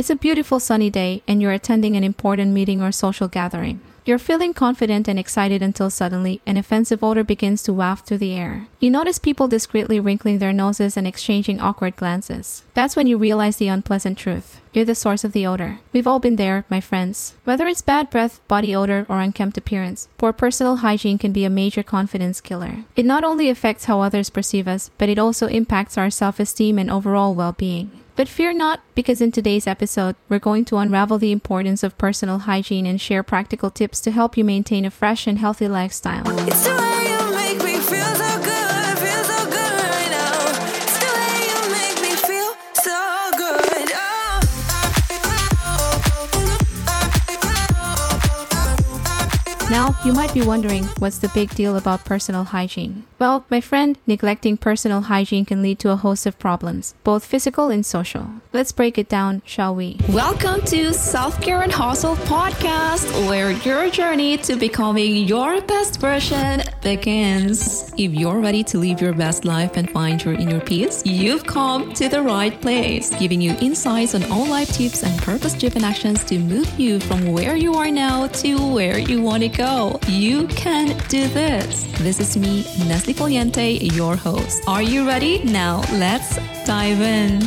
It's a beautiful sunny day and you're attending an important meeting or social gathering. You're feeling confident and excited until suddenly an offensive odor begins to waft through the air. You notice people discreetly wrinkling their noses and exchanging awkward glances. That's when you realize the unpleasant truth. You're the source of the odor. We've all been there, my friends. Whether it's bad breath, body odor, or unkempt appearance, poor personal hygiene can be a major confidence killer. It not only affects how others perceive us, but it also impacts our self esteem and overall well being. But fear not, because in today's episode, we're going to unravel the importance of personal hygiene and share practical tips to help you maintain a fresh and healthy lifestyle. Now, you might be wondering what's the big deal about personal hygiene? Well, my friend, neglecting personal hygiene can lead to a host of problems, both physical and social. Let's break it down, shall we? Welcome to Self Care and Hustle podcast, where your journey to becoming your best version begins. If you're ready to live your best life and find your inner peace, you've come to the right place, giving you insights on all life tips and purpose driven actions to move you from where you are now to where you want to go. You can do this. This is me, Neslie Foliente, your host. Are you ready? Now, let's dive in.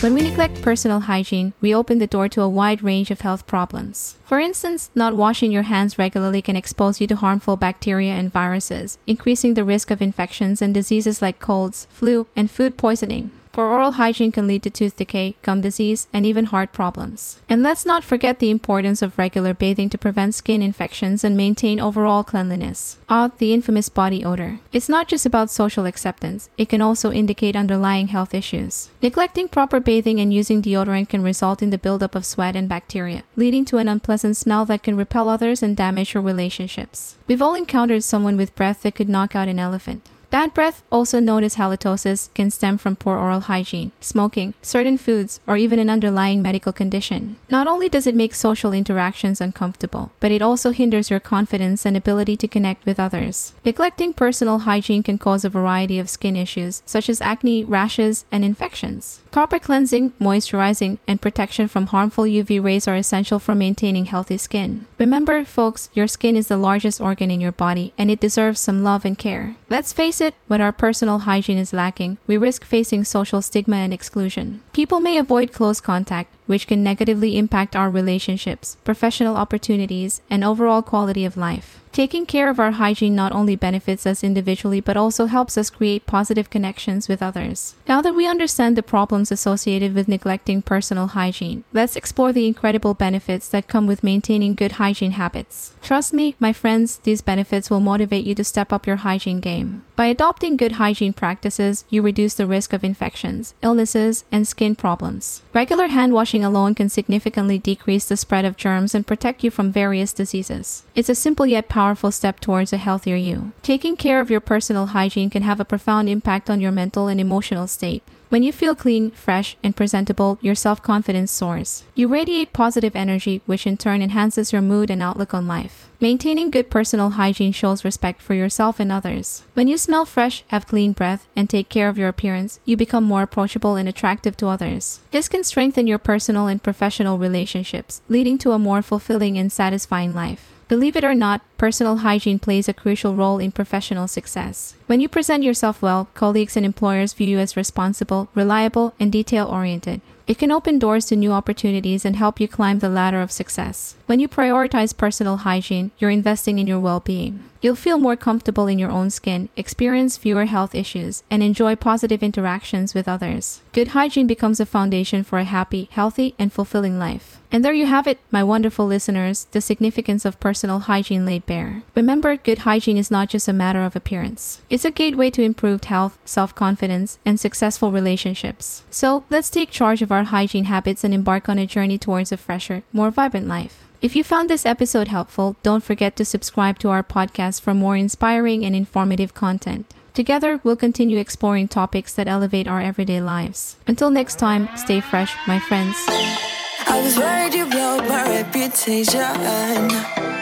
When we neglect personal hygiene, we open the door to a wide range of health problems. For instance, not washing your hands regularly can expose you to harmful bacteria and viruses, increasing the risk of infections and diseases like colds, flu, and food poisoning. Poor oral hygiene can lead to tooth decay, gum disease, and even heart problems. And let's not forget the importance of regular bathing to prevent skin infections and maintain overall cleanliness. Ah, the infamous body odor. It's not just about social acceptance, it can also indicate underlying health issues. Neglecting proper bathing and using deodorant can result in the buildup of sweat and bacteria, leading to an unpleasant smell that can repel others and damage your relationships. We've all encountered someone with breath that could knock out an elephant. Bad breath, also known as halitosis, can stem from poor oral hygiene, smoking, certain foods, or even an underlying medical condition. Not only does it make social interactions uncomfortable, but it also hinders your confidence and ability to connect with others. Neglecting personal hygiene can cause a variety of skin issues, such as acne, rashes, and infections. Proper cleansing, moisturizing, and protection from harmful UV rays are essential for maintaining healthy skin. Remember, folks, your skin is the largest organ in your body and it deserves some love and care. Let's face it, when our personal hygiene is lacking, we risk facing social stigma and exclusion. People may avoid close contact, which can negatively impact our relationships, professional opportunities, and overall quality of life. Taking care of our hygiene not only benefits us individually but also helps us create positive connections with others. Now that we understand the problems associated with neglecting personal hygiene, let's explore the incredible benefits that come with maintaining good hygiene habits. Trust me, my friends, these benefits will motivate you to step up your hygiene game. By adopting good hygiene practices, you reduce the risk of infections, illnesses, and skin problems. Regular hand washing alone can significantly decrease the spread of germs and protect you from various diseases. It's a simple yet powerful step towards a healthier you. Taking care of your personal hygiene can have a profound impact on your mental and emotional state. When you feel clean, fresh, and presentable, your self confidence soars. You radiate positive energy, which in turn enhances your mood and outlook on life. Maintaining good personal hygiene shows respect for yourself and others. When you smell fresh, have clean breath, and take care of your appearance, you become more approachable and attractive to others. This can strengthen your personal and professional relationships, leading to a more fulfilling and satisfying life. Believe it or not, personal hygiene plays a crucial role in professional success. When you present yourself well, colleagues and employers view you as responsible, reliable, and detail oriented. It can open doors to new opportunities and help you climb the ladder of success. When you prioritize personal hygiene, you're investing in your well being. You'll feel more comfortable in your own skin, experience fewer health issues, and enjoy positive interactions with others. Good hygiene becomes a foundation for a happy, healthy, and fulfilling life. And there you have it, my wonderful listeners, the significance of personal hygiene laid bare. Remember, good hygiene is not just a matter of appearance. It's a gateway to improved health, self-confidence, and successful relationships. So, let's take charge of our hygiene habits and embark on a journey towards a fresher, more vibrant life. If you found this episode helpful, don't forget to subscribe to our podcast for more inspiring and informative content. Together, we'll continue exploring topics that elevate our everyday lives. Until next time, stay fresh, my friends. I was worried you my reputation.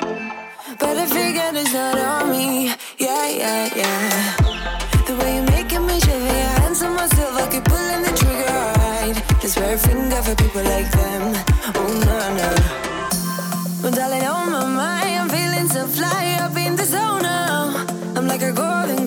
But I figured it's not on me. Yeah, yeah, yeah. Care for people like them. Oh no no. Well, darling, on my mind, I'm feeling so fly up in the zone now. I'm like a golden